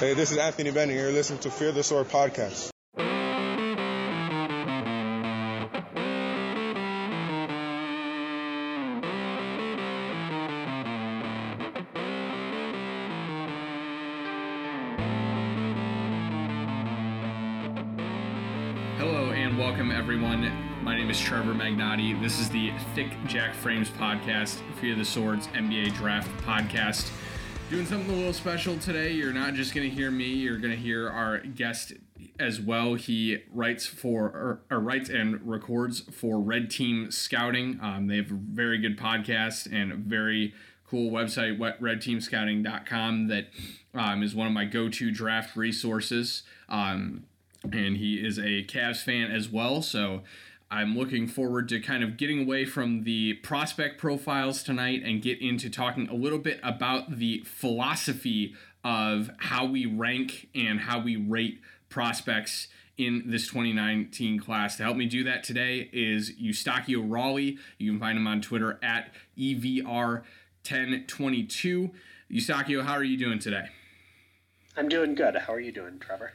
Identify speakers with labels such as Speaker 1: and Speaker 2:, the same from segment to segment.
Speaker 1: Hey, this is Anthony Bennett. You're listening to Fear the Sword podcast.
Speaker 2: Hello and welcome everyone. My name is Trevor Magnotti. This is the Thick Jack Frames podcast, Fear the Swords NBA Draft podcast. Doing something a little special today. You're not just going to hear me, you're going to hear our guest as well. He writes for or, or writes and records for Red Team Scouting. Um, they have a very good podcast and a very cool website, redteamscouting.com, that um, is one of my go-to draft resources. Um, and he is a Cavs fan as well. So I'm looking forward to kind of getting away from the prospect profiles tonight and get into talking a little bit about the philosophy of how we rank and how we rate prospects in this 2019 class. To help me do that today is Eustachio Raleigh. You can find him on Twitter at EVR1022. Eustachio, how are you doing today?
Speaker 3: I'm doing good. How are you doing, Trevor?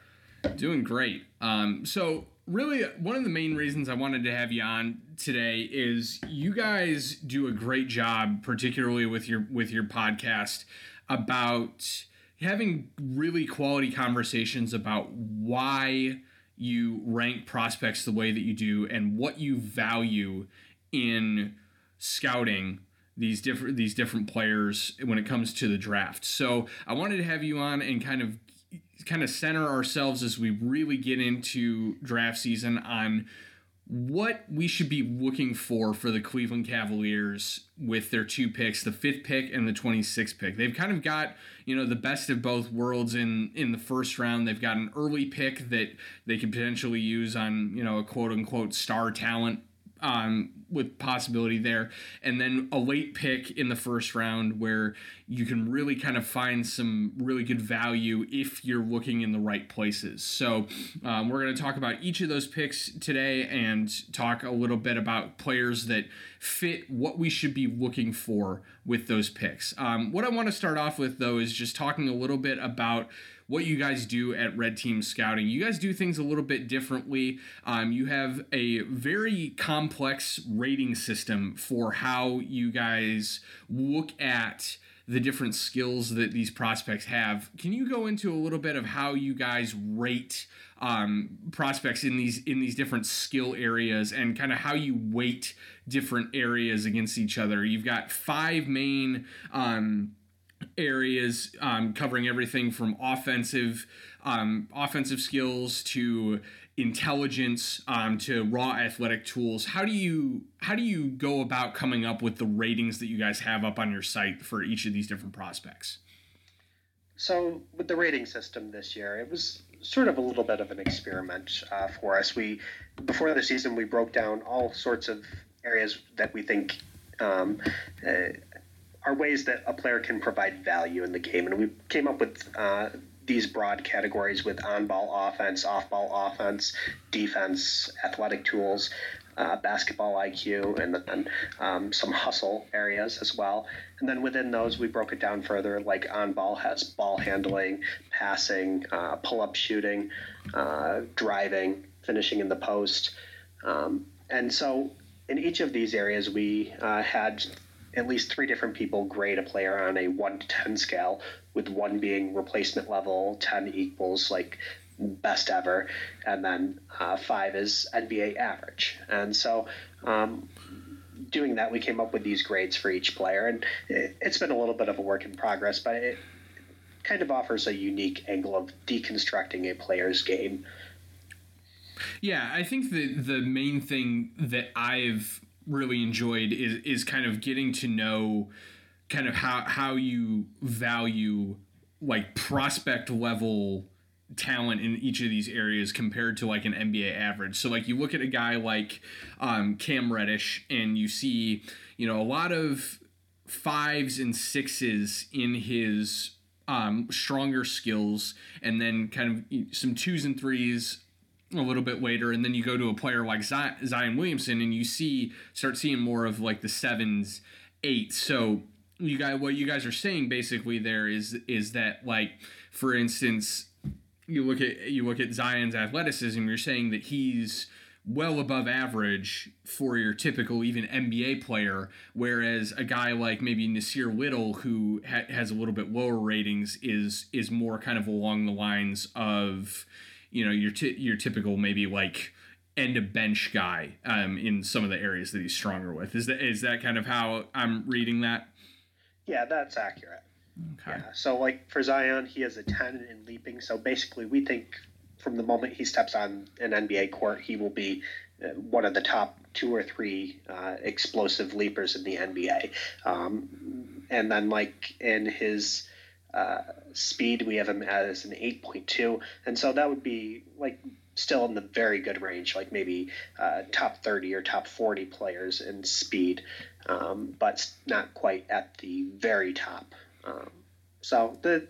Speaker 2: Doing great. Um, so really one of the main reasons I wanted to have you on today is you guys do a great job, particularly with your with your podcast, about having really quality conversations about why you rank prospects the way that you do and what you value in scouting these different these different players when it comes to the draft. So I wanted to have you on and kind of kind of center ourselves as we really get into draft season on what we should be looking for for the Cleveland Cavaliers with their two picks, the fifth pick and the 26th pick. They've kind of got, you know, the best of both worlds in in the first round. They've got an early pick that they could potentially use on, you know, a quote unquote star talent um, with possibility there, and then a late pick in the first round where you can really kind of find some really good value if you're looking in the right places. So um, we're going to talk about each of those picks today and talk a little bit about players that fit what we should be looking for with those picks. Um, what I want to start off with though is just talking a little bit about what you guys do at Red Team Scouting. You guys do things a little bit differently. Um, you have a very complex rating system for how you guys look at the different skills that these prospects have. Can you go into a little bit of how you guys rate um, prospects in these in these different skill areas and kind of how you weight different areas against each other? You've got five main. Um, areas um, covering everything from offensive um, offensive skills to intelligence um, to raw athletic tools. How do you how do you go about coming up with the ratings that you guys have up on your site for each of these different prospects?
Speaker 3: So with the rating system this year it was sort of a little bit of an experiment uh, for us. We before the season we broke down all sorts of areas that we think um, uh, are ways that a player can provide value in the game, and we came up with uh, these broad categories with on-ball offense, off-ball offense, defense, athletic tools, uh, basketball IQ, and then um, some hustle areas as well. And then within those, we broke it down further. Like on-ball has ball handling, passing, uh, pull-up shooting, uh, driving, finishing in the post, um, and so in each of these areas, we uh, had at least three different people grade a player on a 1 to 10 scale, with 1 being replacement level, 10 equals like best ever, and then uh, 5 is NBA average. And so, um, doing that, we came up with these grades for each player, and it, it's been a little bit of a work in progress, but it kind of offers a unique angle of deconstructing a player's game.
Speaker 2: Yeah, I think the the main thing that I've really enjoyed is is kind of getting to know kind of how how you value like prospect level talent in each of these areas compared to like an NBA average. So like you look at a guy like um, Cam Reddish and you see you know a lot of fives and sixes in his um, stronger skills, and then kind of some twos and threes a little bit later, and then you go to a player like Zion Williamson, and you see start seeing more of like the sevens, eights. So you guys what you guys are saying basically there is is that like for instance you look at you look at Zion's athleticism you're saying that he's well above average for your typical even NBA player, whereas a guy like maybe Nassir Little, who ha- has a little bit lower ratings, is is more kind of along the lines of, you know, your t- your typical maybe like end of bench guy um, in some of the areas that he's stronger with. Is that is that kind of how I'm reading that?
Speaker 3: Yeah, that's accurate.
Speaker 2: Okay.
Speaker 3: Yeah. So like for Zion, he has a ten in leaping. So basically, we think from the moment he steps on an NBA court, he will be uh, one of the top two or three uh, explosive leapers in the NBA. Um, and then, like in his uh, speed, we have him as an 8.2. And so that would be like still in the very good range, like maybe uh, top 30 or top 40 players in speed, um, but not quite at the very top. Um, so the,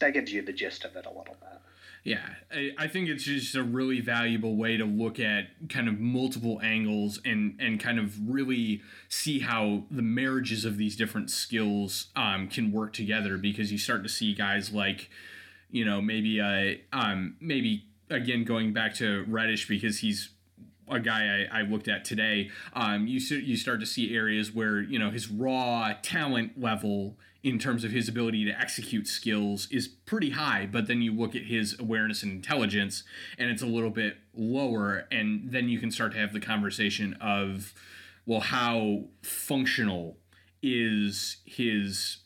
Speaker 3: that gives you the gist of it a little bit.
Speaker 2: Yeah, I, think it's just a really valuable way to look at kind of multiple angles and and kind of really see how the marriages of these different skills um, can work together because you start to see guys like, you know, maybe uh, um, maybe again going back to Reddish because he's a guy I, I looked at today. Um, you you start to see areas where you know his raw talent level in terms of his ability to execute skills is pretty high, but then you look at his awareness and intelligence and it's a little bit lower, and then you can start to have the conversation of, well, how functional is his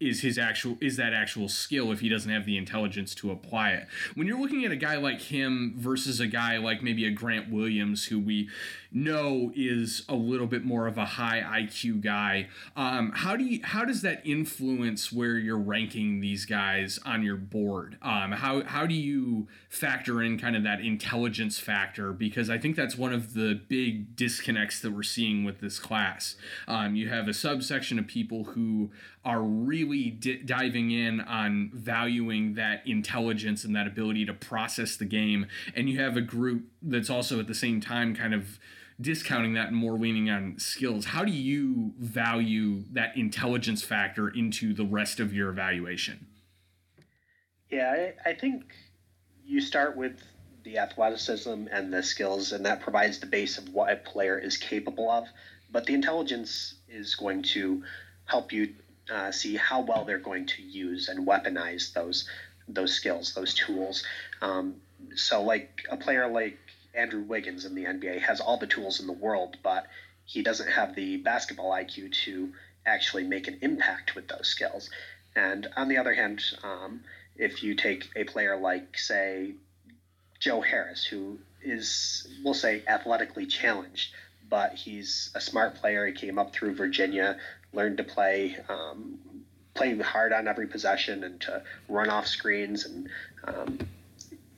Speaker 2: is his actual is that actual skill if he doesn't have the intelligence to apply it. When you're looking at a guy like him versus a guy like maybe a Grant Williams who we know is a little bit more of a high IQ guy, um, how do you how does that influence where you're ranking these guys on your board? Um, how how do you factor in kind of that intelligence factor? Because I think that's one of the big disconnects that we're seeing with this class. Um, you have a subsection of people who are really di- diving in on valuing that intelligence and that ability to process the game. And you have a group that's also at the same time kind of discounting that and more leaning on skills. How do you value that intelligence factor into the rest of your evaluation?
Speaker 3: Yeah, I, I think you start with the athleticism and the skills, and that provides the base of what a player is capable of. But the intelligence is going to help you uh, see how well they're going to use and weaponize those those skills, those tools. Um, so, like a player like Andrew Wiggins in the NBA has all the tools in the world, but he doesn't have the basketball IQ to actually make an impact with those skills. And on the other hand, um, if you take a player like, say, Joe Harris, who is, we'll say, athletically challenged, but he's a smart player. He came up through Virginia, learned to play um, play hard on every possession and to run off screens and um,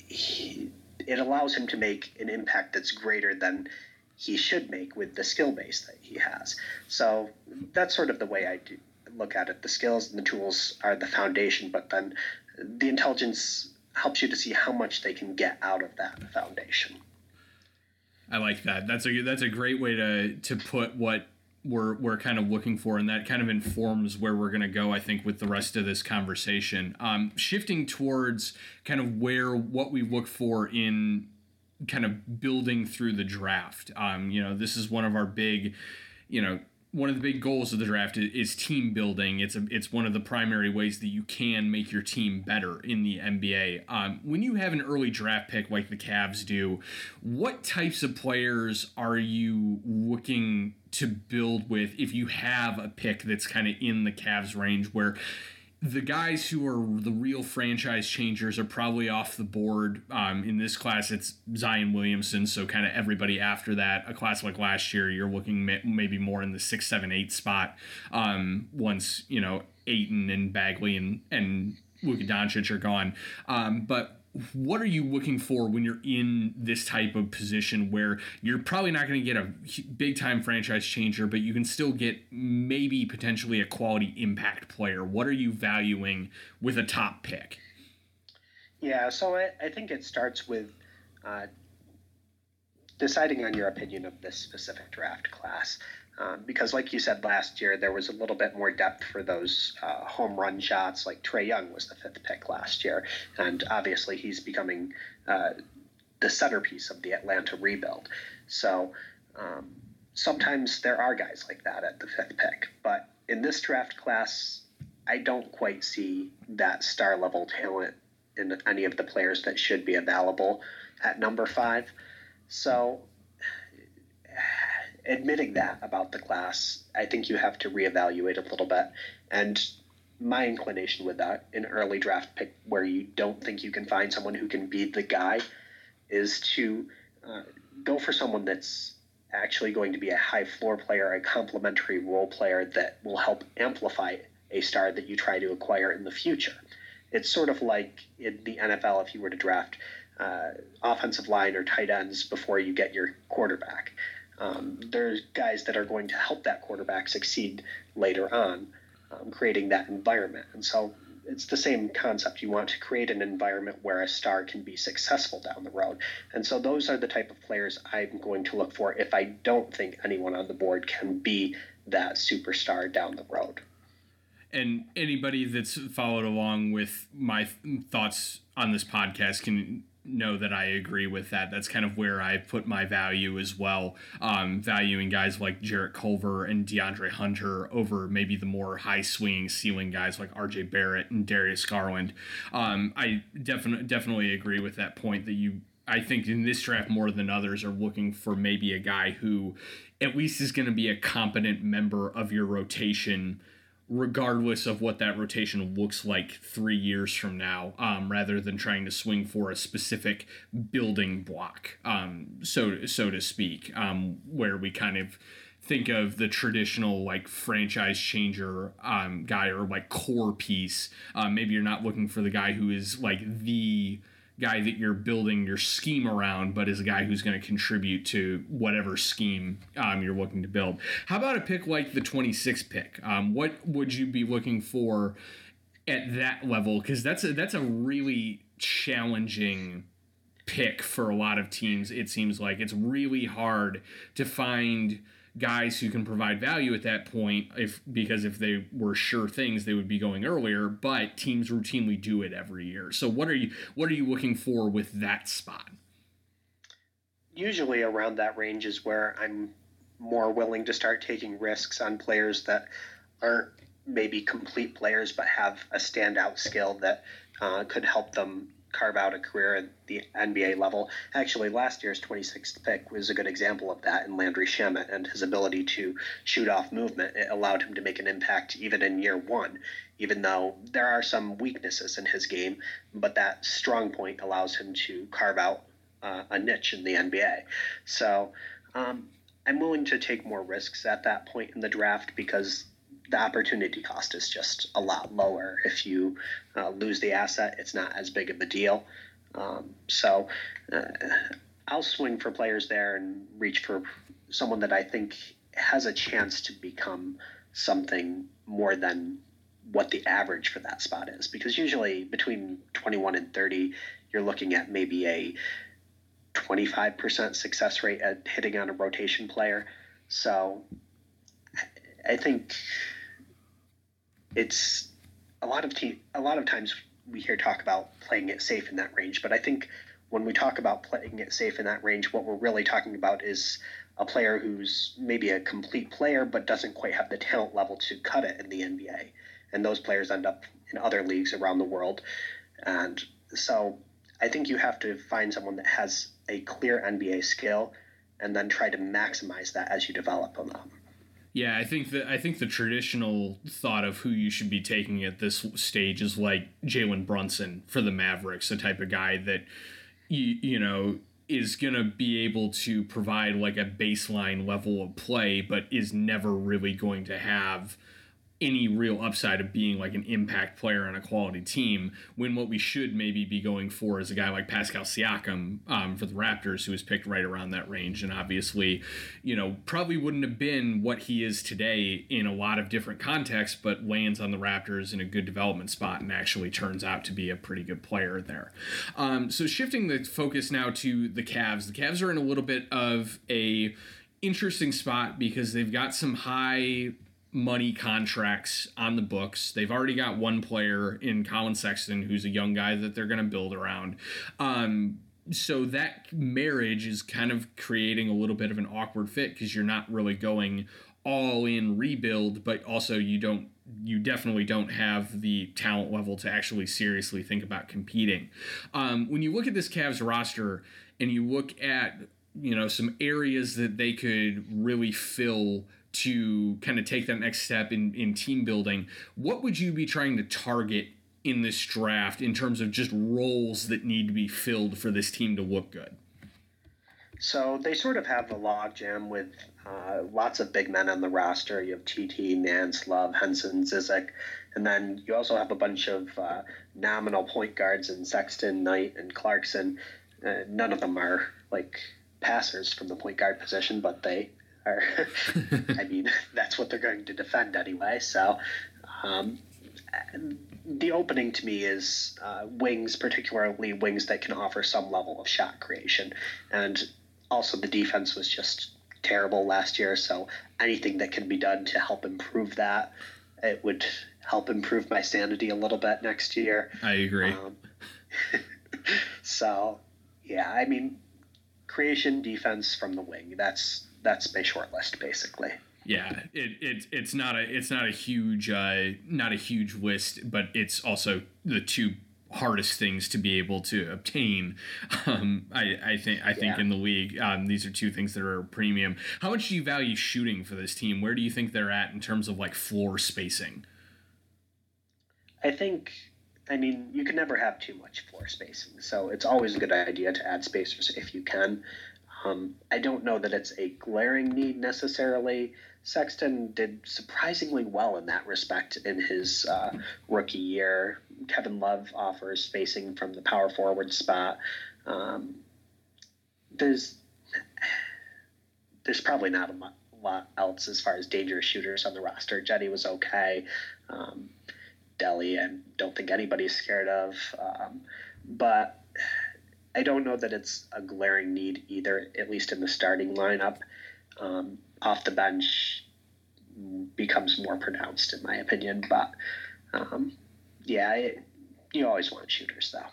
Speaker 3: he, it allows him to make an impact that's greater than he should make with the skill base that he has. So that's sort of the way I do look at it. The skills and the tools are the foundation, but then the intelligence helps you to see how much they can get out of that foundation.
Speaker 2: I like that. That's a that's a great way to to put what we're we're kind of looking for, and that kind of informs where we're going to go. I think with the rest of this conversation, um, shifting towards kind of where what we look for in kind of building through the draft. Um, you know, this is one of our big, you know, one of the big goals of the draft is, team building. It's a, it's one of the primary ways that you can make your team better in the NBA. Um, when you have an early draft pick like the Cavs do, what types of players are you looking to build with if you have a pick that's kind of in the Cavs range where the guys who are the real franchise changers are probably off the board. Um, in this class, it's Zion Williamson, so kind of everybody after that. A class like last year, you're looking maybe more in the six, seven, eight spot. Um, once you know Ayton and Bagley and and Luka Doncic are gone, um, but what are you looking for when you're in this type of position where you're probably not going to get a big time franchise changer, but you can still get maybe potentially a quality impact player? What are you valuing with a top pick?
Speaker 3: Yeah, so I, I think it starts with uh, deciding on your opinion of this specific draft class. Um, because, like you said last year, there was a little bit more depth for those uh, home run shots. Like Trae Young was the fifth pick last year, and obviously he's becoming uh, the centerpiece of the Atlanta rebuild. So um, sometimes there are guys like that at the fifth pick, but in this draft class, I don't quite see that star level talent in any of the players that should be available at number five. So admitting that about the class, I think you have to reevaluate a little bit. And my inclination with that, an early draft pick where you don't think you can find someone who can be the guy, is to uh, go for someone that's actually going to be a high floor player, a complementary role player that will help amplify a star that you try to acquire in the future. It's sort of like in the NFL if you were to draft uh, offensive line or tight ends before you get your quarterback. Um, there's guys that are going to help that quarterback succeed later on, um, creating that environment. And so it's the same concept. You want to create an environment where a star can be successful down the road. And so those are the type of players I'm going to look for if I don't think anyone on the board can be that superstar down the road.
Speaker 2: And anybody that's followed along with my thoughts on this podcast can know that I agree with that. That's kind of where I put my value as well. Um, valuing guys like Jarrett Culver and DeAndre Hunter over maybe the more high swinging ceiling guys like RJ Barrett and Darius Garland. Um, I definitely definitely agree with that point that you. I think in this draft more than others are looking for maybe a guy who at least is going to be a competent member of your rotation regardless of what that rotation looks like three years from now, um, rather than trying to swing for a specific building block, um, so so to speak, um, where we kind of think of the traditional like franchise changer um, guy or like core piece. Um, maybe you're not looking for the guy who is like the guy that you're building your scheme around, but is a guy who's going to contribute to whatever scheme um, you're looking to build. How about a pick like the 26th pick? Um, what would you be looking for at that level? Because that's a, that's a really challenging pick for a lot of teams. It seems like it's really hard to find guys who can provide value at that point if because if they were sure things they would be going earlier but teams routinely do it every year. So what are you what are you looking for with that spot?
Speaker 3: Usually around that range is where i'm more willing to start taking risks on players that aren't maybe complete players but have a standout skill that uh, could help them carve out a career at the NBA level. Actually, last year's 26th pick was a good example of that in Landry Shamet and his ability to shoot off movement. It allowed him to make an impact even in year one, even though there are some weaknesses in his game, but that strong point allows him to carve out uh, a niche in the NBA. So um, I'm willing to take more risks at that point in the draft because the opportunity cost is just a lot lower. If you uh, lose the asset, it's not as big of a deal. Um, so uh, I'll swing for players there and reach for someone that I think has a chance to become something more than what the average for that spot is. Because usually between 21 and 30, you're looking at maybe a 25% success rate at hitting on a rotation player. So I think it's a lot of te- a lot of times we hear talk about playing it safe in that range, but I think when we talk about playing it safe in that range, what we're really talking about is a player who's maybe a complete player but doesn't quite have the talent level to cut it in the NBA. And those players end up in other leagues around the world. And so I think you have to find someone that has a clear NBA skill and then try to maximize that as you develop them.
Speaker 2: Yeah, I think that I think the traditional thought of who you should be taking at this stage is like Jalen Brunson for the Mavericks, the type of guy that you you know is going to be able to provide like a baseline level of play, but is never really going to have any real upside of being like an impact player on a quality team when what we should maybe be going for is a guy like Pascal Siakam um, for the Raptors who was picked right around that range. And obviously you know probably wouldn't have been what he is today in a lot of different contexts but lands on the Raptors in a good development spot and actually turns out to be a pretty good player there. Um, so shifting the focus now to the Cavs. The Cavs are in a little bit of a interesting spot because they've got some high money contracts on the books. They've already got one player in Collin Sexton who's a young guy that they're going to build around. Um, so that marriage is kind of creating a little bit of an awkward fit because you're not really going all in rebuild, but also you don't you definitely don't have the talent level to actually seriously think about competing. Um, when you look at this Cavs roster and you look at you know some areas that they could really fill to kind of take that next step in, in team building, what would you be trying to target in this draft in terms of just roles that need to be filled for this team to look good?
Speaker 3: So they sort of have the logjam with uh, lots of big men on the roster. You have TT, Nance, Love, Henson, Zizic, and then you also have a bunch of uh, nominal point guards in Sexton, Knight, and Clarkson. Uh, none of them are like passers from the point guard position, but they are. I mean, that's what they're going to defend anyway. So. Um, the opening to me is uh, wings, particularly wings that can offer some level of shot creation. And also, the defense was just terrible last year. So, anything that can be done to help improve that, it would help improve my sanity a little bit next year.
Speaker 2: I agree. Um,
Speaker 3: so, yeah, I mean, creation, defense from the wing. That's that's my short list basically.
Speaker 2: Yeah, it, it it's not a it's not a huge uh, not a huge list, but it's also the two hardest things to be able to obtain. Um, I, I think I think yeah. in the league, um, these are two things that are premium. How much do you value shooting for this team? Where do you think they're at in terms of like floor spacing?
Speaker 3: I think I mean, you can never have too much floor spacing, so it's always a good idea to add spacers if you can. Um, I don't know that it's a glaring need necessarily. Sexton did surprisingly well in that respect in his uh, rookie year. Kevin Love offers spacing from the power forward spot. Um, there's there's probably not a lot else as far as dangerous shooters on the roster. Jetty was okay. Um, Delly, I don't think anybody's scared of. Um, but I don't know that it's a glaring need either, at least in the starting lineup. Um, off the bench becomes more pronounced, in my opinion. But um, yeah, it, you always want shooters, though.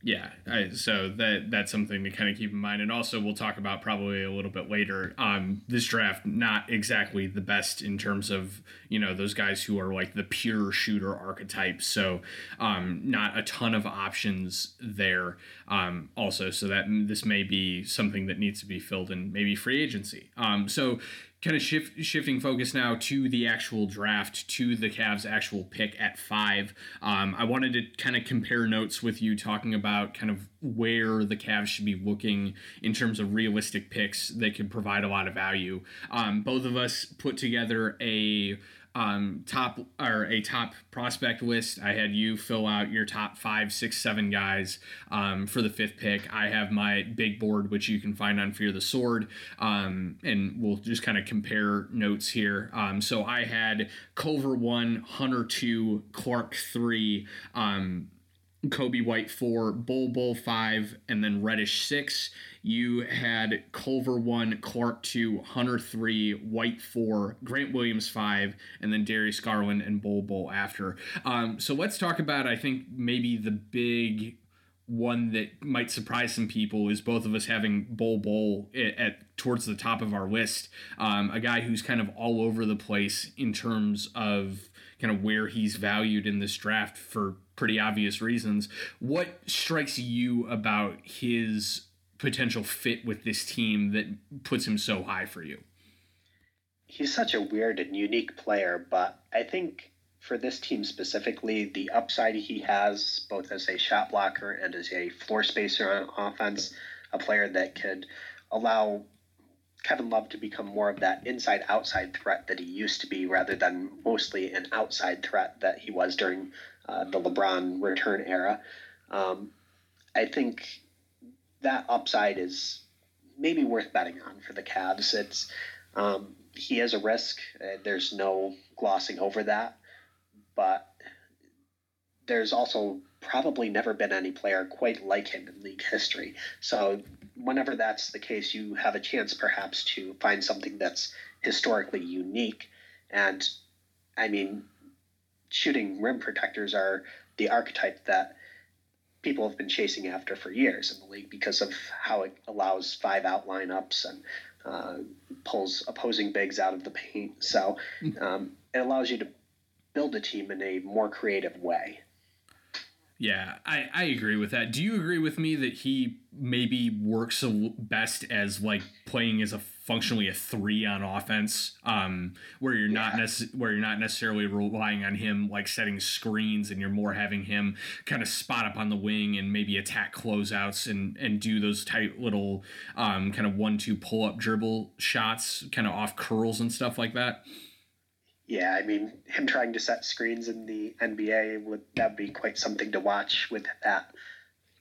Speaker 2: Yeah, I, so that that's something to kind of keep in mind, and also we'll talk about probably a little bit later. Um, this draft not exactly the best in terms of you know those guys who are like the pure shooter archetype. So um, not a ton of options there. Um, also, so that this may be something that needs to be filled in maybe free agency. Um, so kind of shift, shifting focus now to the actual draft, to the Cavs' actual pick at five. Um, I wanted to kind of compare notes with you, talking about kind of where the Cavs should be looking in terms of realistic picks that could provide a lot of value. Um, both of us put together a um, top or a top prospect list. I had you fill out your top five, six, seven guys um, for the fifth pick. I have my big board, which you can find on Fear the Sword, um, and we'll just kind of compare notes here. Um, so I had Culver one, Hunter two, Clarke three. Um, Coby White four, Bol Bol five, and then Reddish six. You had Culver one, Clarke two, Hunter three, White four, Grant Williams five, and then Darius Garland and Bol Bol after. Um, so let's talk about I think maybe the big one that might surprise some people is both of us having Bol Bol at, at towards the top of our list. Um, a guy who's kind of all over the place in terms of kind of where he's valued in this draft for pretty obvious reasons. What strikes you about his potential fit with this team that puts him so high for you?
Speaker 3: He's such a weird and unique player, but I think for this team specifically, the upside he has, both as a shot blocker and as a floor spacer on offense, a player that could allow Kevin Love to become more of that inside outside threat that he used to be rather than mostly an outside threat that he was during uh, the LeBron return era. Um, I think that upside is maybe worth betting on for the Cavs. It's um, he has a risk. There's no glossing over that, but there's also probably never been any player quite like him in league history. So, whenever that's the case, you have a chance perhaps to find something that's historically unique. And I mean, shooting rim protectors are the archetype that people have been chasing after for years in the league because of how it allows five out lineups and uh, pulls opposing bigs out of the paint. So um, it allows you to build a team in a more creative way.
Speaker 2: Yeah, I, I agree with that. Do you agree with me that he maybe works best as like playing as a functionally a three on offense, um, where you're yeah. not nece- where you're not necessarily relying on him like setting screens, and you're more having him kind of spot up on the wing and maybe attack closeouts and and do those tight little um, kind of one two pull up dribble shots, kind of off curls and stuff like that.
Speaker 3: Yeah, I mean, him trying to set screens in the NBA would that be quite something to watch with that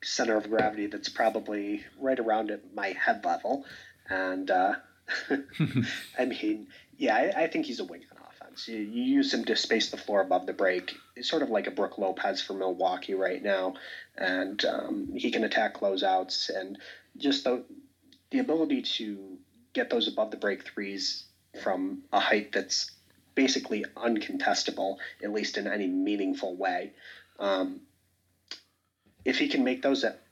Speaker 3: center of gravity that's probably right around at my head level. And uh, I mean, yeah, I, I, think he's a wing on offense. You, you, use him to space the floor above the break. It's sort of like a Brook Lopez for Milwaukee right now, and um, he can attack closeouts and just the the ability to get those above the break threes from a height that's basically uncontestable, at least in any meaningful way. Um, if he can make those at,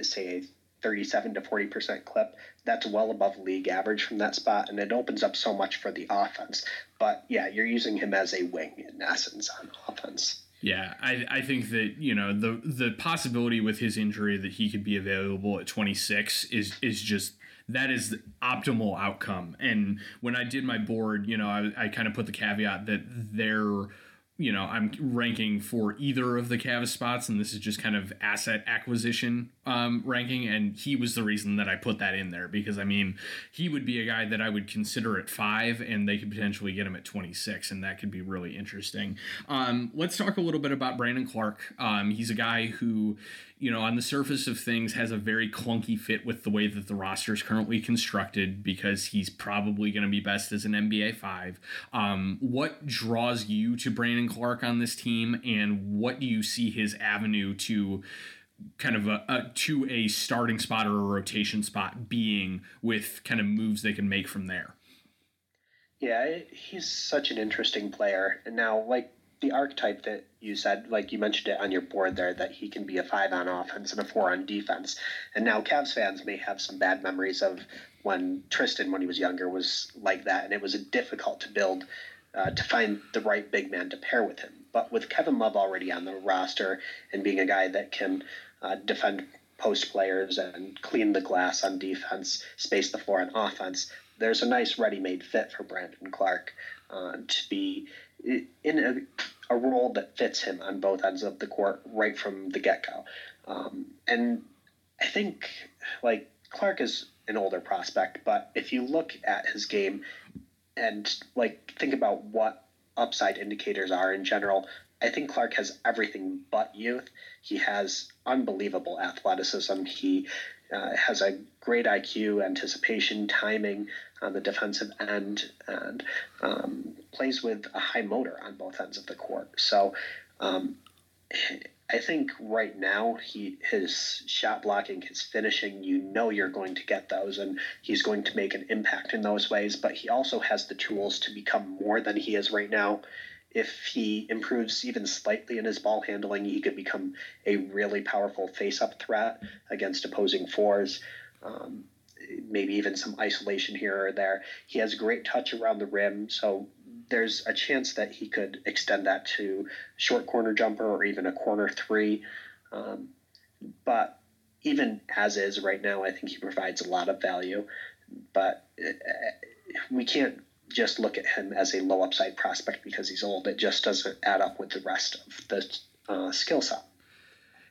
Speaker 3: say, a 37 to 40% clip, that's well above league average from that spot, and it opens up so much for the offense. But yeah, you're using him as a wing in essence on offense.
Speaker 2: Yeah, I, I think that you know the the possibility with his injury that he could be available at 26 is is just that is the optimal outcome. And when I did my board, you know, I, I kind of put the caveat that they're you know, I'm ranking for either of the Cavs spots, and this is just kind of asset acquisition um, ranking. And he was the reason that I put that in there because I mean, he would be a guy that I would consider at five, and they could potentially get him at 26, and that could be really interesting. Um, let's talk a little bit about Brandon Clarke. Um, he's a guy who you know, on the surface of things, has a very clunky fit with the way that the roster is currently constructed because he's probably going to be best as an NBA five. Um, what draws you to Brandon Clarke on this team, and what do you see his avenue to? kind of a, a, to a starting spot or a rotation spot being with kind of moves they can make from there.
Speaker 3: Yeah, he's such an interesting player. And now, like the archetype that you said, like you mentioned it on your board there, that he can be a five on offense and a four on defense. And now Cavs fans may have some bad memories of when Tristan, when he was younger, was like that, and it was difficult to build, uh, to find the right big man to pair with him. But with Kevin Love already on the roster and being a guy that can uh, defend post players and clean the glass on defense, space the floor on offense, there's a nice ready-made fit for Brandon Clarke uh, to be in a, a, role that fits him on both ends of the court right from the get go. Um, and I think like Clarke is an older prospect, but if you look at his game and like think about what upside indicators are in general, I think Clarke has everything but youth. He has unbelievable athleticism. He uh, has a great IQ, anticipation, timing on the defensive end, and um, plays with a high motor on both ends of the court. So um, I think right now he his shot blocking, his finishing, you know you're going to get those, and he's going to make an impact in those ways. But he also has the tools to become more than he is right now if he improves even slightly in his ball handling, he could become a really powerful face-up threat against opposing fours. Um, maybe even some isolation here or there. He has great touch around the rim, so there's a chance that he could extend that to short corner jumper or even a corner three. Um, but even as is right now, I think he provides a lot of value. But uh, we can't just look at him as a low upside prospect because he's old. It just doesn't add up with the rest of the uh, skill set.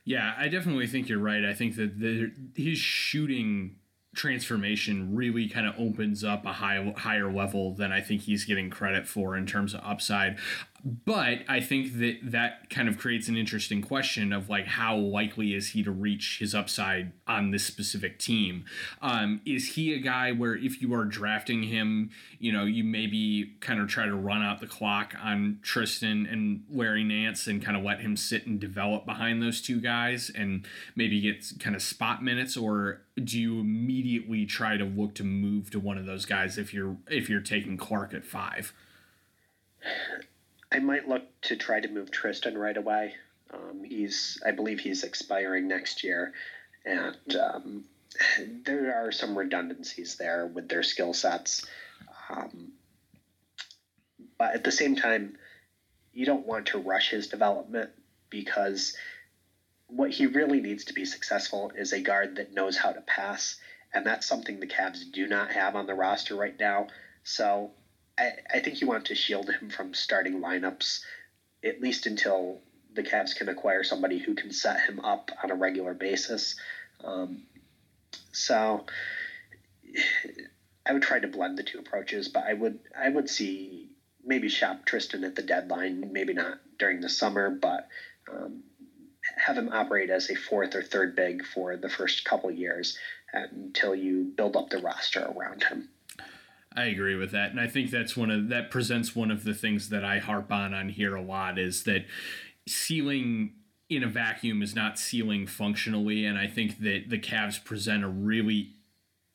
Speaker 2: Yeah, I definitely think you're right. I think that the, his shooting transformation really kind of opens up a high higher level than I think he's getting credit for in terms of upside. But I think that that kind of creates an interesting question of like how likely is he to reach his upside on this specific team? Um, is he a guy where if you are drafting him, you know, you maybe kind of try to run out the clock on Tristan and Larry Nance and kind of let him sit and develop behind those two guys and maybe get kind of spot minutes, or do you immediately try to look to move to one of those guys if you're if you're taking Clarke at five?
Speaker 3: I might look to try to move Tristan right away. Um, he's, I believe, he's expiring next year, and um, there are some redundancies there with their skill sets. Um, but at the same time, you don't want to rush his development because what he really needs to be successful is a guard that knows how to pass, and that's something the Cavs do not have on the roster right now. So I, I think you want to shield him from starting lineups at least until the Cavs can acquire somebody who can set him up on a regular basis. Um, so I would try to blend the two approaches, but I would I would see maybe shop Tristan at the deadline, maybe not during the summer, but um, have him operate as a fourth or third big for the first couple years until you build up the roster around him.
Speaker 2: I agree with that, and I think that's one of that presents one of the things that I harp on on here a lot is that ceiling in a vacuum is not ceiling functionally, and I think that the Cavs present a really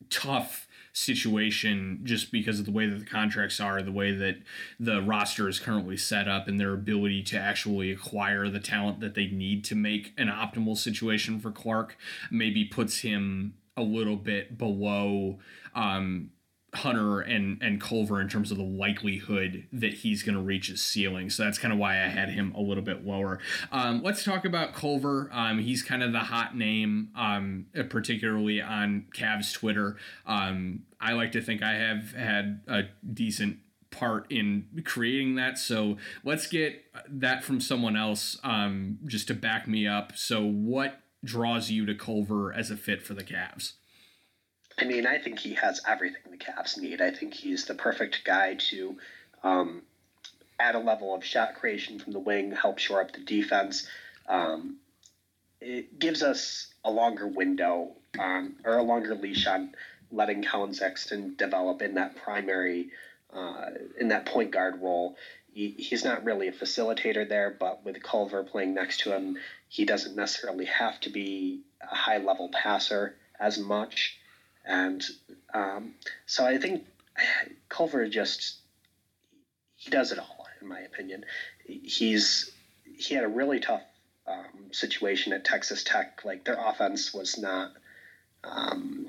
Speaker 2: tough situation just because of the way that the contracts are, the way that the roster is currently set up, and their ability to actually acquire the talent that they need to make an optimal situation for Clarke maybe puts him a little bit below um, Hunter and and Culver in terms of the likelihood that he's going to reach his ceiling. So that's kind of why I had him a little bit lower. Um, let's talk about Culver. Um, he's kind of the hot name, um, particularly on Cavs Twitter. Um, I like to think I have had a decent part in creating that. So let's get that from someone else um, just to back me up. So what draws you to Culver as a fit for the Cavs?
Speaker 3: I mean, I think he has everything the Cavs need. I think he's the perfect guy to um, add a level of shot creation from the wing, help shore up the defense. Um, it gives us a longer window um, or a longer leash on letting Collin Sexton develop in that primary, uh, in that point guard role. He, he's not really a facilitator there, but with Culver playing next to him, he doesn't necessarily have to be a high level passer as much. And um, so I think Culver just he does it all, in my opinion. He's he had a really tough um, situation at Texas Tech. Like their offense was not. Um,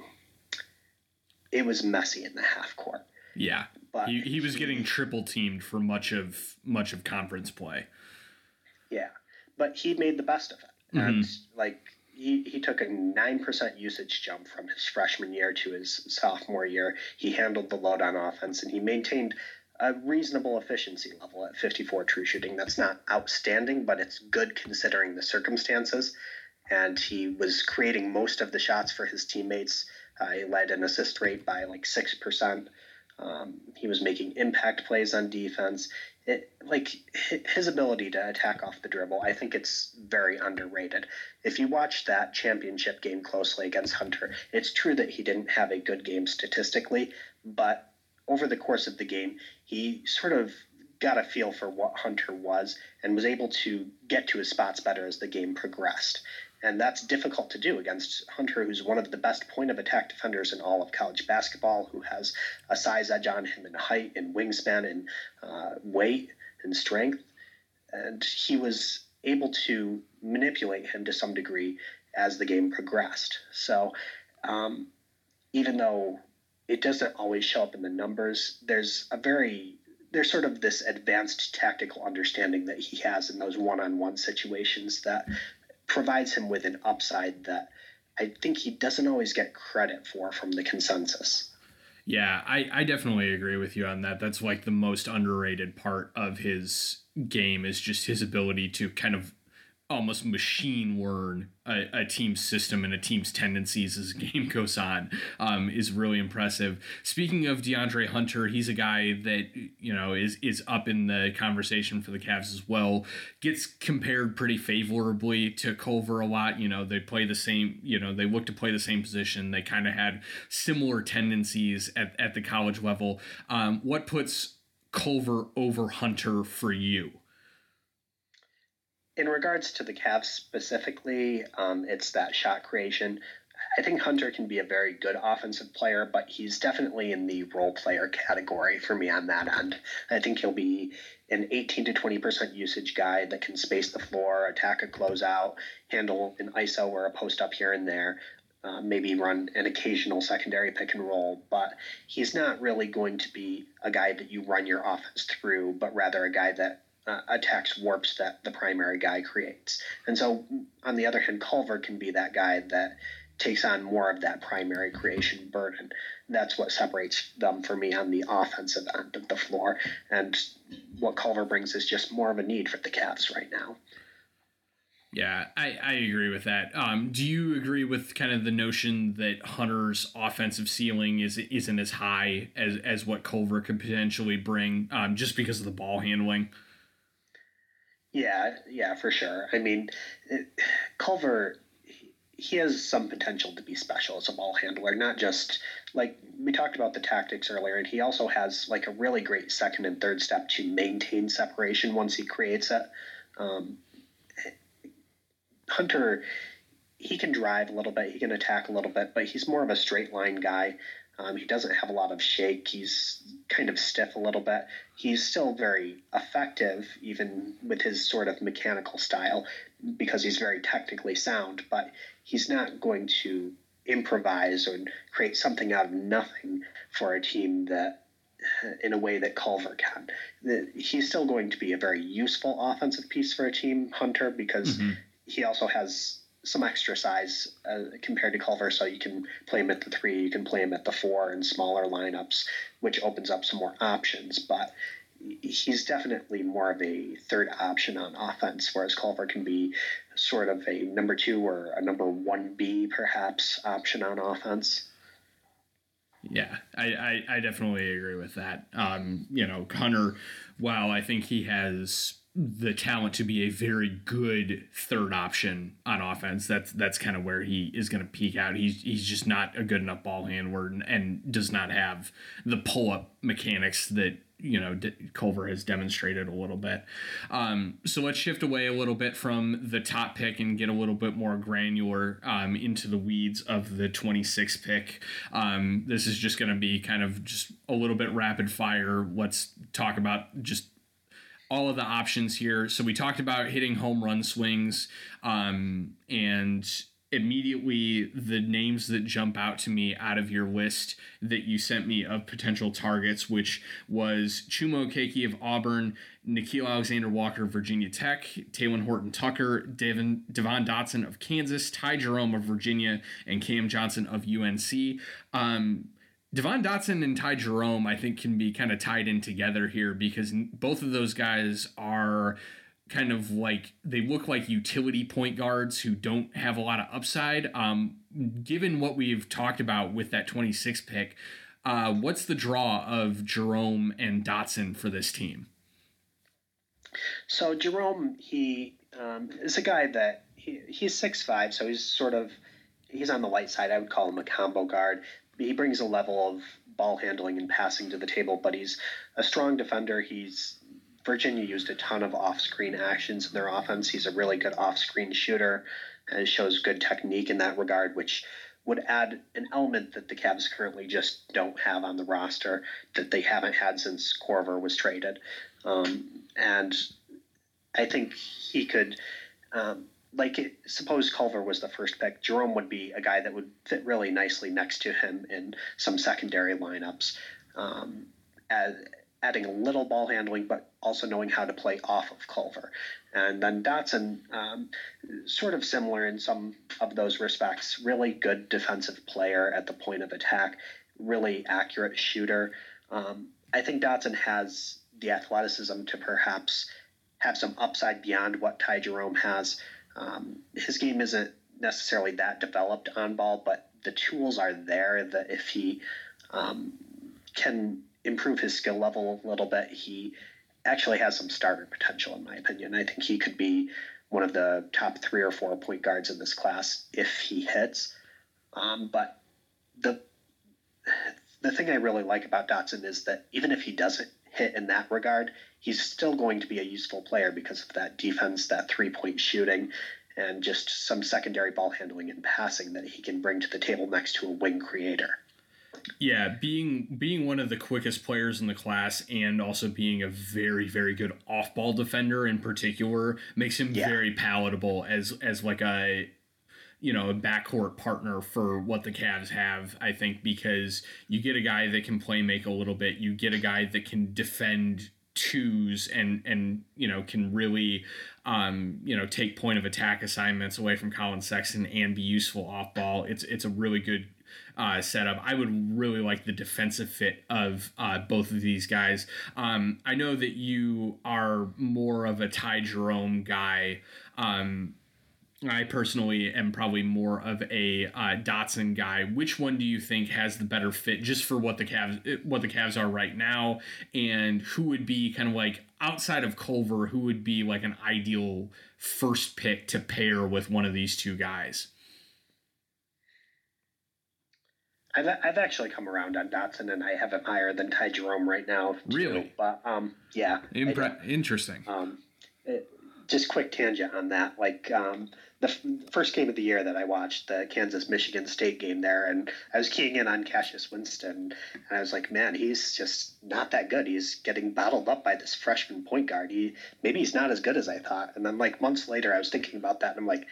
Speaker 3: it was messy in the half court.
Speaker 2: Yeah, but he, he was getting triple teamed for much of much of conference play.
Speaker 3: Yeah, but he made the best of it, mm-hmm. and like he, he took a 9% usage jump from his freshman year to his sophomore year. He handled the load on offense and he maintained a reasonable efficiency level at 54 true shooting. That's not outstanding, but it's good considering the circumstances. And he was creating most of the shots for his teammates. Uh, he led an assist rate by like 6%. Um, he was making impact plays on defense it, like his ability to attack off the dribble, I think it's very underrated. If you watch that championship game closely against Hunter, it's true that he didn't have a good game statistically, but over the course of the game, he sort of got a feel for what Hunter was and was able to get to his spots better as the game progressed. And that's difficult to do against Hunter, who's one of the best point of attack defenders in all of college basketball, who has a size edge on him in height and wingspan and uh, weight and strength. And he was able to manipulate him to some degree as the game progressed. So um, even though it doesn't always show up in the numbers, there's a very there's sort of this advanced tactical understanding that he has in those one-on-one situations that provides him with an upside that I think he doesn't always get credit for from the consensus.
Speaker 2: Yeah, I, I definitely agree with you on that. That's like the most underrated part of his game is just his ability to kind of almost machine learn a, a, team's system and a team's tendencies as the game goes on um, is really impressive. Speaking of DeAndre Hunter, he's a guy that you know is is up in the conversation for the Cavs as well. Gets compared pretty favorably to Culver a lot. You know, they play the same. You know, they look to play the same position. They kind of had similar tendencies at at the college level. Um, what puts Culver over Hunter for you?
Speaker 3: In regards to the Cavs specifically, um, it's that shot creation. I think Hunter can be a very good offensive player, but he's definitely in the role player category for me on that end. I think he'll be an 18 to 20% usage guy that can space the floor, attack a closeout, handle an ISO or a post up here and there. Uh, maybe run an occasional secondary pick and roll, but he's not really going to be a guy that you run your offense through, but rather a guy that uh, attacks warps that the primary guy creates. And so, on the other hand, Culver can be that guy that takes on more of that primary creation burden. That's what separates them for me on the offensive end of the floor. And what Culver brings is just more of a need for the Cavs right now.
Speaker 2: Yeah, I, I agree with that. Um, do you agree with kind of the notion that Hunter's offensive ceiling is isn't as high as as what Culver could potentially bring, um, just because of the ball handling?
Speaker 3: Yeah, yeah, for sure. I mean, Culver, he has some potential to be special as a ball handler, not just like we talked about the tactics earlier, and he also has like a really great second and third step to maintain separation once he creates it. Um, Hunter, he can drive a little bit, he can attack a little bit, but he's more of a straight line guy. Um, he doesn't have a lot of shake. He's kind of stiff a little bit. He's still very effective, even with his sort of mechanical style, because he's very technically sound, but he's not going to improvise or create something out of nothing for a team that in a way that Culver can. He's still going to be a very useful offensive piece for a team, Hunter, because mm-hmm. he also has some extra size uh, compared to Culver, so you can play him at the three, you can play him at the four in smaller lineups, which opens up some more options. But he's definitely more of a third option on offense, whereas Culver can be sort of a number two or a number one B perhaps option on offense.
Speaker 2: Yeah, I, I, I definitely agree with that. Um, you know, Hunter, while I think he has the talent to be a very good third option on offense. That's that's kind of where he is going to peak out. He's he's just not a good enough ball handler and, and does not have the pull up mechanics that you know Culver has demonstrated a little bit. Um, so let's shift away a little bit from the top pick and get a little bit more granular um, into the weeds of the 26 pick. Um, this is just going to be kind of just a little bit rapid fire. Let's talk about just all of the options here. So we talked about hitting home run swings, um, and immediately the names that jump out to me out of your list that you sent me of potential targets, which was Chuma Okeke of Auburn, Nickeil Alexander Walker of Virginia Tech, Talen Horton Tucker, Devin, Devon Dotson of Kansas, Ty Jerome of Virginia, and Cam Johnson of UNC. Um, Devon Dotson and Ty Jerome, I think, can be kind of tied in together here because both of those guys are kind of like they look like utility point guards who don't have a lot of upside. Um, given what we've talked about with that 26 pick, uh, what's the draw of Jerome and Dotson for this team?
Speaker 3: So Jerome, he um, is a guy that he, he's six five, so he's sort of he's on the light side. I would call him a combo guard he brings a level of ball handling and passing to the table, but he's a strong defender. He's Virginia used a ton of off-screen actions in their offense. He's a really good off-screen shooter and shows good technique in that regard, which would add an element that the Cavs currently just don't have on the roster that they haven't had since Korver was traded. Um, and I think he could um, like it, suppose Culver was the first pick, Jerome would be a guy that would fit really nicely next to him in some secondary lineups, um, as, adding a little ball handling, but also knowing how to play off of Culver. And then Dotson, um, sort of similar in some of those respects, really good defensive player at the point of attack, really accurate shooter. Um, I think Dotson has the athleticism to perhaps have some upside beyond what Ty Jerome has Um, his game isn't necessarily that developed on ball, but the tools are there that if he um, can improve his skill level a little bit, he actually has some starter potential, in my opinion. I think he could be one of the top three or four point guards in this class if he hits. Um, but the the thing I really like about Dotson is that even if he doesn't hit in that regard, he's still going to be a useful player because of that defense, that three point shooting, and just some secondary ball handling and passing that he can bring to the table next to a wing creator.
Speaker 2: Yeah, being being one of the quickest players in the class and also being a very very good off-ball defender in particular makes him yeah. very palatable as as like a you know, a backcourt partner for what the Cavs have, I think, because you get a guy that can play make a little bit, you get a guy that can defend twos and and you know can really um, you know take point of attack assignments away from Collin Sexton and be useful off ball. It's it's a really good uh, setup. I would really like the defensive fit of uh, both of these guys. Um, I know that you are more of a Ty Jerome guy. Um, I personally am probably more of a uh, Dotson guy. Which one do you think has the better fit, just for what the Cavs what the Cavs are right now, and who would be kind of like outside of Culver, who would be like an ideal first pick to pair with one of these two guys?
Speaker 3: I've, I've actually come around on Dotson, and I have him higher than Ty Jerome right now.
Speaker 2: Too. Really?
Speaker 3: But um, yeah.
Speaker 2: Impre- interesting.
Speaker 3: Um, it, just quick tangent on that. Like um, the first game of the year that I watched, the Kansas Michigan State game there, and I was keying in on Cassius Winston, and I was like, man, he's just not that good. He's getting bottled up by this freshman point guard. He maybe he's not as good as I thought. And then like months later, I was thinking about that, and I'm like,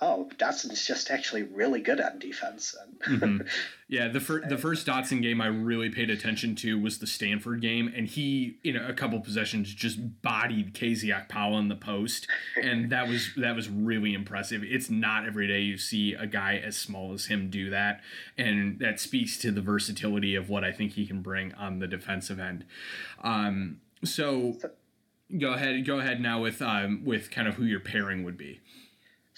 Speaker 3: oh, Dotson's just actually really good on defense.
Speaker 2: mm-hmm. Yeah, the first the first Dotson game I really paid attention to was the Stanford game, and he in a couple possessions just bodied KZ Okpala in the post, and that was that was really impressive. It's not every day you see a guy as small as him do that, and that speaks to the versatility of what I think he can bring on the defensive end. Um, so. Go ahead. Go ahead now with um, with kind of who your pairing would be.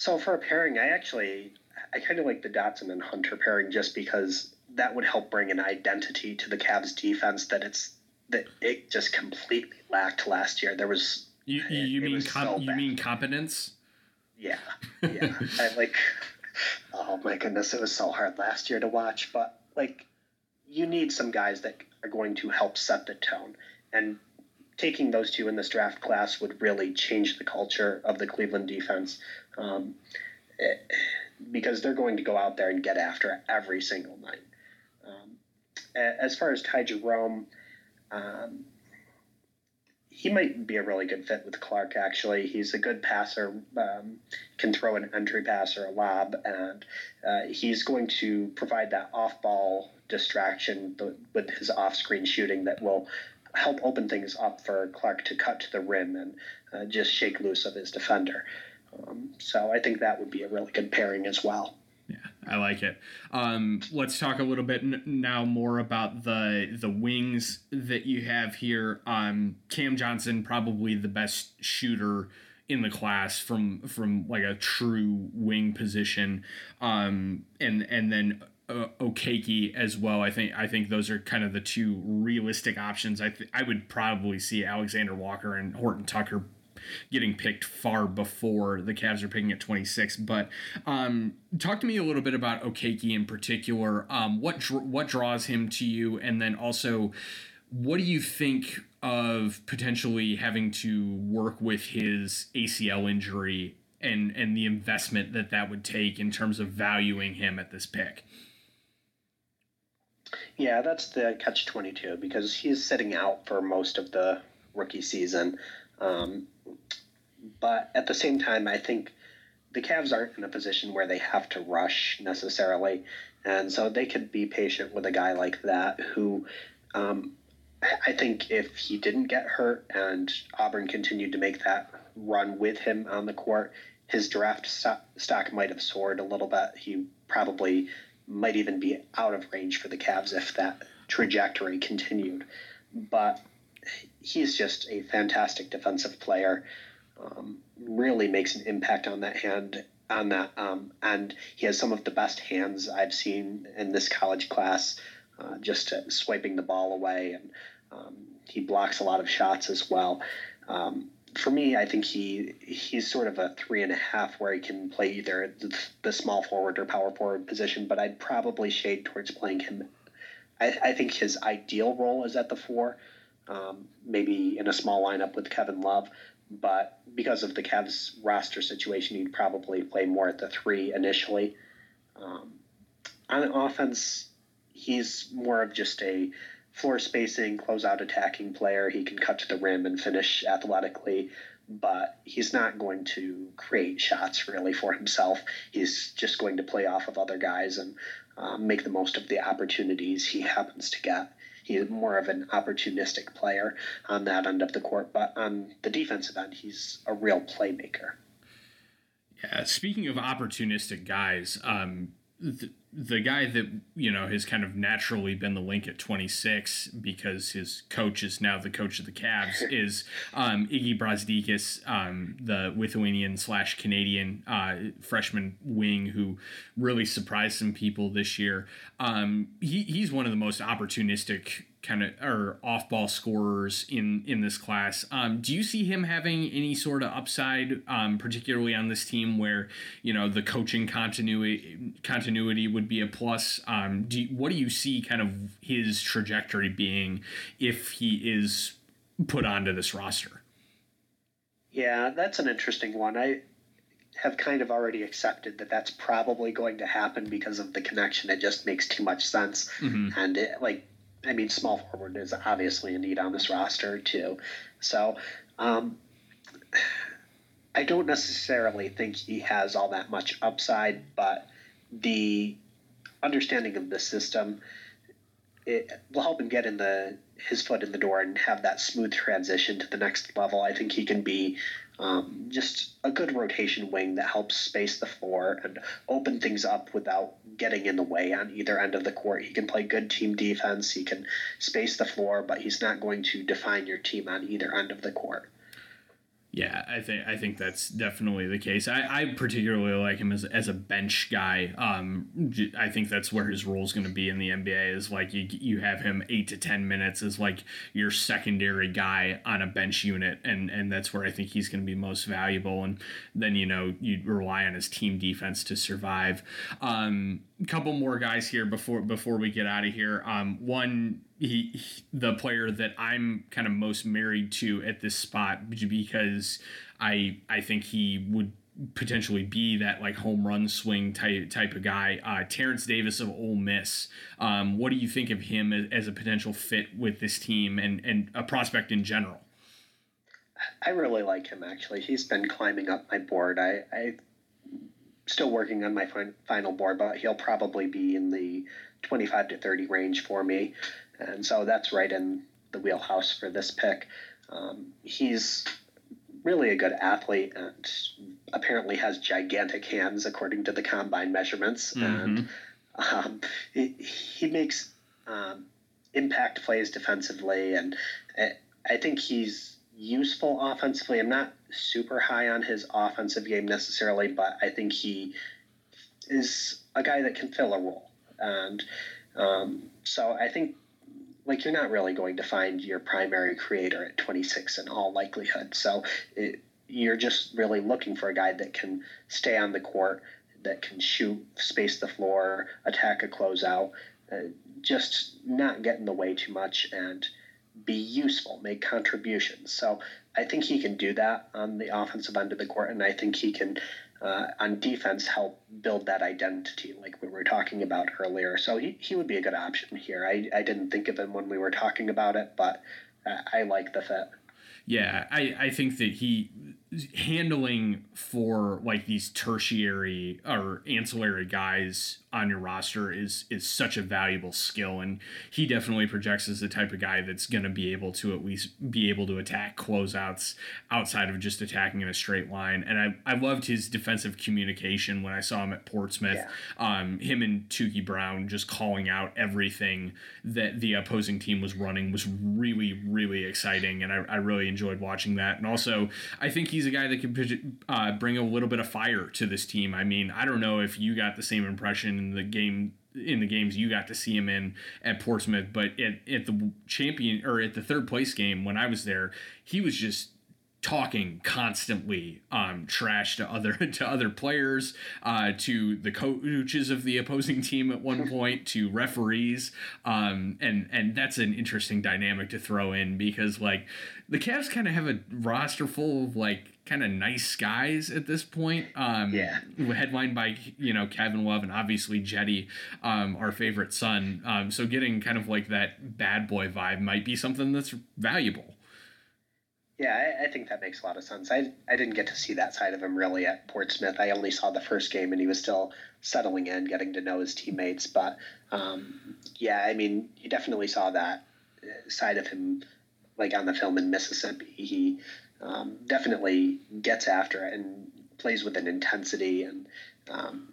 Speaker 3: So for a pairing, I actually I kind of like the Dotson and Hunter pairing just because that would help bring an identity to the Cavs defense that it's that it just completely lacked last year. There was
Speaker 2: you, you, you mean com- so you mean competence?
Speaker 3: Yeah, yeah. I like. Oh my goodness, it was so hard last year to watch. But like, you need some guys that are going to help set the tone, and taking those two in this draft class would really change the culture of the Cleveland defense um, because they're going to go out there and get after every single night. Um, as far as Ty Jerome, um, he might be a really good fit with Clarke. Actually, he's a good passer, um, can throw an entry pass or a lob, and uh, he's going to provide that off-ball distraction with his off-screen shooting that will help open things up for Clarke to cut to the rim and uh, just shake loose of his defender. Um, so I think that would be a really good pairing as well.
Speaker 2: Yeah, I like it. Um, let's talk a little bit n- now more about the the wings that you have here. Um, Cam Johnson, probably the best shooter in the class from from like a true wing position, um, and and then uh, Okeke as well. I think I think those are kind of the two realistic options. I th- I would probably see Alexander Walker and Horton Tucker getting picked far before the Cavs are picking at 26. But um, talk to me a little bit about Okeke in particular. Um, what dr- what draws him to you, and then also, what do you think of potentially having to work with his ACL injury and and the investment that that would take in terms of valuing him at this pick?
Speaker 3: Yeah, that's the catch 22 because he's sitting out for most of the rookie season. Um, but at the same time, I think the Cavs aren't in a position where they have to rush necessarily. And so they could be patient with a guy like that who um, I think if he didn't get hurt and Auburn continued to make that run with him on the court, his draft stock might have soared a little bit. He probably might even be out of range for the Cavs if that trajectory continued. But he's just a fantastic defensive player. Um, really makes an impact on that hand on that um, and he has some of the best hands I've seen in this college class uh, just swiping the ball away and um, he blocks a lot of shots as well um, for me, I think he he's sort of a three and a half where he can play either the, the small forward or power forward position, but I'd probably shade towards playing him. I, I think his ideal role is at the four, um, maybe in a small lineup with Kevin Love, but because of the Cavs roster situation, he'd probably play more at the three initially. Um, on offense, he's more of just a floor spacing, close out attacking player. He can cut to the rim and finish athletically, but he's not going to create shots really for himself. He's just going to play off of other guys and um, make the most of the opportunities he happens to get. He's more of an opportunistic player on that end of the court, but on the defensive end, he's a real playmaker.
Speaker 2: Yeah, speaking of opportunistic guys, um, the, the guy that you know has kind of naturally been the link at 26 because his coach is now the coach of the Cavs is um, Iggy Brazdeikis, um, the Lithuanian slash Canadian uh, freshman wing who really surprised some people this year. Um, he, he's one of the most opportunistic kind of or off ball scorers in in this class. Um, do you see him having any sort of upside, um, particularly on this team where you know the coaching continuity continuity would be a plus? Um, do you, what do you see kind of his trajectory being if he is put onto this roster?
Speaker 3: Yeah, that's an interesting one. I have kind of already accepted that that's probably going to happen because of the connection. It just makes too much sense, mm-hmm. and it, like I mean, small forward is obviously a need on this roster too. So, um, I don't necessarily think he has all that much upside, but the understanding of the system it will help him get in the his foot in the door and have that smooth transition to the next level. I think he can be um, just a good rotation wing that helps space the floor and open things up without getting in the way on either end of the court. He can play good team defense. He can space the floor, but he's not going to define your team on either end of the court.
Speaker 2: Yeah, I think I think that's definitely the case. I, I particularly like him as, as a bench guy. Um, I think that's where his role is going to be in the NBA. Is like you you have him eight to ten minutes as like your secondary guy on a bench unit, and and that's where I think he's going to be most valuable. And then you know you rely on his team defense to survive. Um, couple more guys here before before we get out of here. Um, one he, he, the player that I'm kind of most married to at this spot because I I think he would potentially be that like home run swing type type of guy. Uh, Terence Davis of Ole Miss. Um, what do you think of him as, as, a potential fit with this team and and a prospect in general?
Speaker 3: I really like him actually. He's been climbing up my board. I I still working on my fin- final board, but he'll probably be in the 25 to 30 range for me and so that's right in the wheelhouse for this pick. Um, he's really a good athlete and apparently has gigantic hands according to the combine measurements. Mm-hmm. And um, he, he, makes um, impact plays defensively, and I think he's useful offensively. I'm not super high on his offensive game necessarily, but I think he is a guy that can fill a role. And um, so I think like you're not really going to find your primary creator at 26 in all likelihood. So it, you're just really looking for a guy that can stay on the court, that can shoot, space the floor, attack a closeout, uh, just not get in the way too much and be useful, make contributions. So I think he can do that on the offensive end of the court, and I think he can uh, on defense help build that identity like we were talking about earlier. So he, he would be a good option here. I, I didn't think of him when we were talking about it, but uh, I like the fit.
Speaker 2: Yeah, I, I think that he handling for like these tertiary or ancillary guys on your roster is is such a valuable skill and he definitely projects as the type of guy that's going to be able to at least be able to attack closeouts outside of just attacking in a straight line and I, I loved his defensive communication when I saw him at Portsmouth yeah. um, him and Tookie Brown just calling out everything that the opposing team was running was really really exciting and I, I really enjoyed watching that and also I think he's he's a guy that could uh, bring a little bit of fire to this team. I mean, I don't know if you got the same impression in the game in the games you got to see him in at Portsmouth, but at, at the champion or at the third place game when I was there, he was just talking constantly um, trash to other to other players, uh, to the coaches of the opposing team at one point, to referees, um, and and that's an interesting dynamic to throw in because like the Cavs kind of have a roster full of like kind of nice guys at this point. Um,
Speaker 3: yeah.
Speaker 2: Headlined by you know Kevin Love and obviously Jetty, um, our favorite son. Um, so getting kind of like that bad boy vibe might be something that's valuable.
Speaker 3: Yeah, I, I, think that makes a lot of sense. I, I didn't get to see that side of him really at Portsmouth. I only saw the first game, and he was still settling in, getting to know his teammates. But um, yeah, I mean, you definitely saw that uh, side of him, like on the film in Mississippi. He um, definitely gets after it and plays with an intensity and um,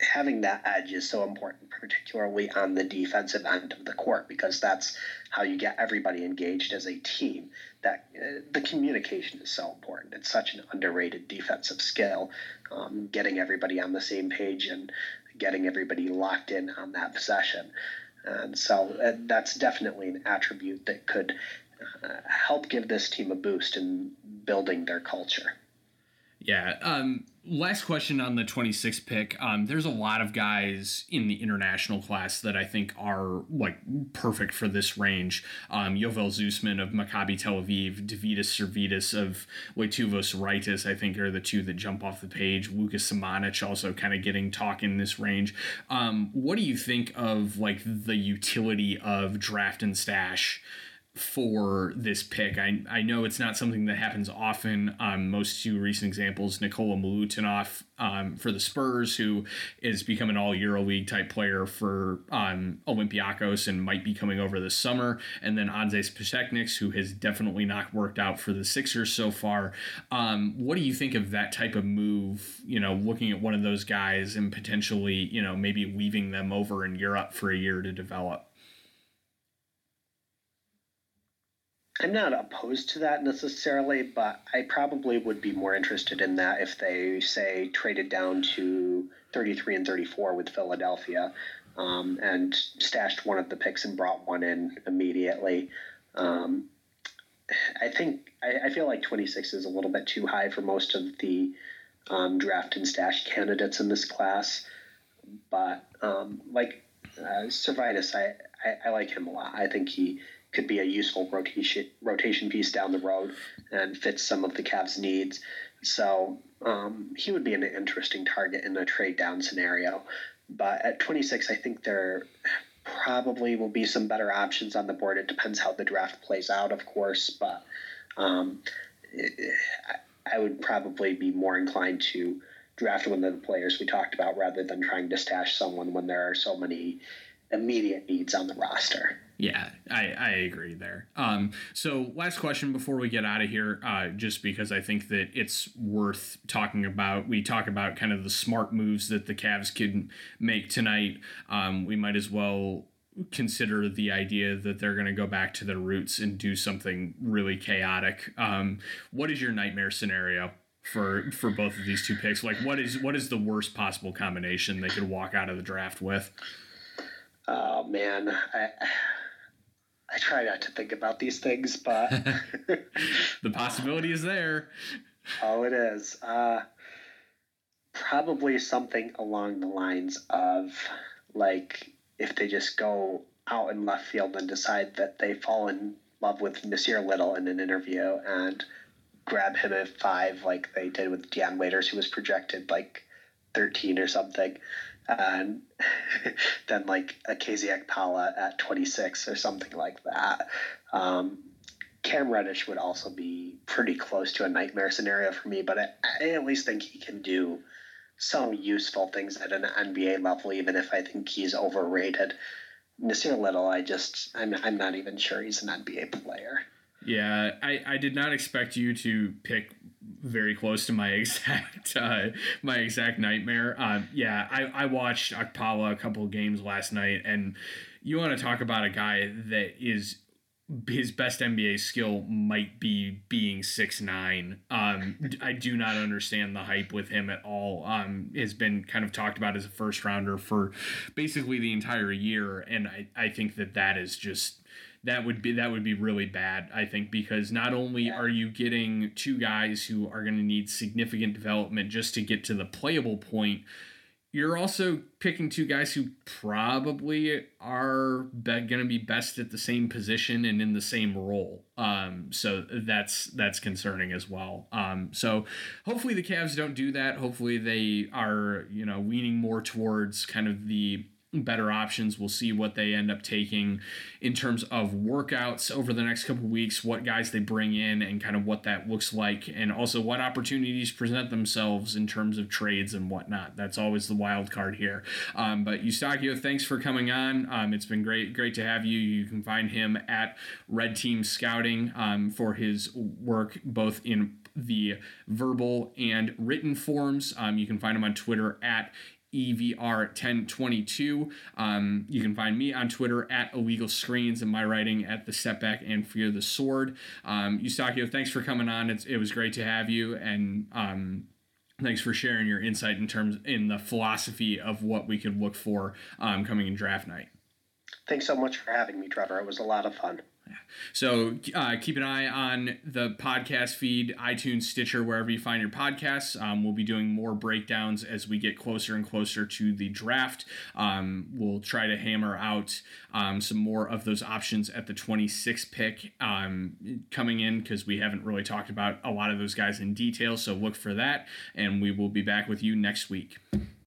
Speaker 3: having that edge is so important, particularly on the defensive end of the court, because that's how you get everybody engaged as a team. That uh, the communication is so important. It's such an underrated defensive skill, um, getting everybody on the same page and getting everybody locked in on that possession. And so uh, that's definitely an attribute that could uh, help give this team a boost in building their culture.
Speaker 2: Yeah. Um, last question on the 26th pick. Um, there's a lot of guys in the international class that I think are like perfect for this range. Um, Yovel Zoosman of Maccabi Tel Aviv, Deividas Sirvydis of Lietuvos Rytas, I think are the two that jump off the page. Luka Samanic also kind of getting talk in this range. Um, what do you think of like the utility of draft and stash? For this pick. I, I know it's not something that happens often. Um, most two recent examples, Nikola Milutinov um, for the Spurs, who is becoming an all EuroLeague type player for um, Olympiacos and might be coming over this summer. And then Anzejs Pasecniks, who has definitely not worked out for the Sixers so far. Um, what do you think of that type of move? You know, looking at one of those guys and potentially, you know, maybe leaving them over in Europe for a year to develop?
Speaker 3: I'm not opposed to that necessarily, but I probably would be more interested in that if they say traded down to 33 and 34 with Philadelphia um, and stashed one of the picks and brought one in immediately. Um, I think I, I, feel like 26 is a little bit too high for most of the um, draft and stash candidates in this class, but um, like uh, I, I, I like him a lot. I think he could be a useful rotation rotation piece down the road and fits some of the Cavs' needs. So um, he would be an interesting target in a trade down scenario. But at 26, I think there probably will be some better options on the board. It depends how the draft plays out, of course, but um, I would probably be more inclined to draft one of the players we talked about rather than trying to stash someone when there are so many immediate needs on the roster.
Speaker 2: Yeah, I, I agree there. Um, so, last question before we get out of here, uh, just because I think that it's worth talking about. We talk about kind of the smart moves that the Cavs could make tonight. Um, we might as well consider the idea that they're going to go back to their roots and do something really chaotic. Um, what is your nightmare scenario? for for both of these two picks like what is what is the worst possible combination they could walk out of the draft with
Speaker 3: oh man I, I try not to think about these things, but
Speaker 2: the possibility is there.
Speaker 3: Oh, it is. Uh, probably something along the lines of like if they just go out in left field and decide that they fall in love with Nassir Little in an interview and grab him at five, like they did with Dion Waiters, who was projected like 13 or something and then like a KZ Okpala at 26 or something like that. Um, Cam Reddish would also be pretty close to a nightmare scenario for me, but I, I at least think he can do some useful things at an NBA level, even if I think he's overrated. Nassir Little, I just I'm I'm not even sure he's an NBA player.
Speaker 2: Yeah, I, I did not expect you to pick very close to my exact uh, my exact nightmare. Um, yeah, I, I watched Okpala a couple games last night, and you want to talk about a guy that is his best NBA skill might be being six nine. Um, I do not understand the hype with him at all. Um, has been kind of talked about as a first rounder for basically the entire year, and I, I think that that is just that would be that would be really bad. I think because not only are you getting two guys who are going to need significant development just to get to the playable point you're also picking two guys who probably are be- going to be best at the same position and in the same role. Um, so that's that's concerning as well. Um, so hopefully the Cavs don't do that. Hopefully they are you know leaning more towards kind of the better options. We'll see what they end up taking in terms of workouts over the next couple weeks, what guys they bring in, and kind of what that looks like, and also what opportunities present themselves in terms of trades and whatnot. That's always the wild card here. Um, but Eustachio, thanks for coming on. Um, it's been great, great to have you. You can find him at Red Team Scouting um, for his work both in the verbal and written forms. Um, you can find him on Twitter at EVR1022. Um, you can find me on Twitter at Illegal Screens and my writing at The Step Back and Fear the Sword. Um, Eustachio, thanks for coming on. It's, it was great to have you. And, um, thanks for sharing your insight in terms in the philosophy of what we could look for um, coming in draft night.
Speaker 3: Thanks so much for having me, Trevor. It was a lot of fun.
Speaker 2: So uh, keep an eye on the podcast feed, iTunes, Stitcher, wherever you find your podcasts. Um, we'll be doing more breakdowns as we get closer and closer to the draft. Um, we'll try to hammer out um, some more of those options at the 26th pick um, coming in because we haven't really talked about a lot of those guys in detail. So look for that, and we will be back with you next week.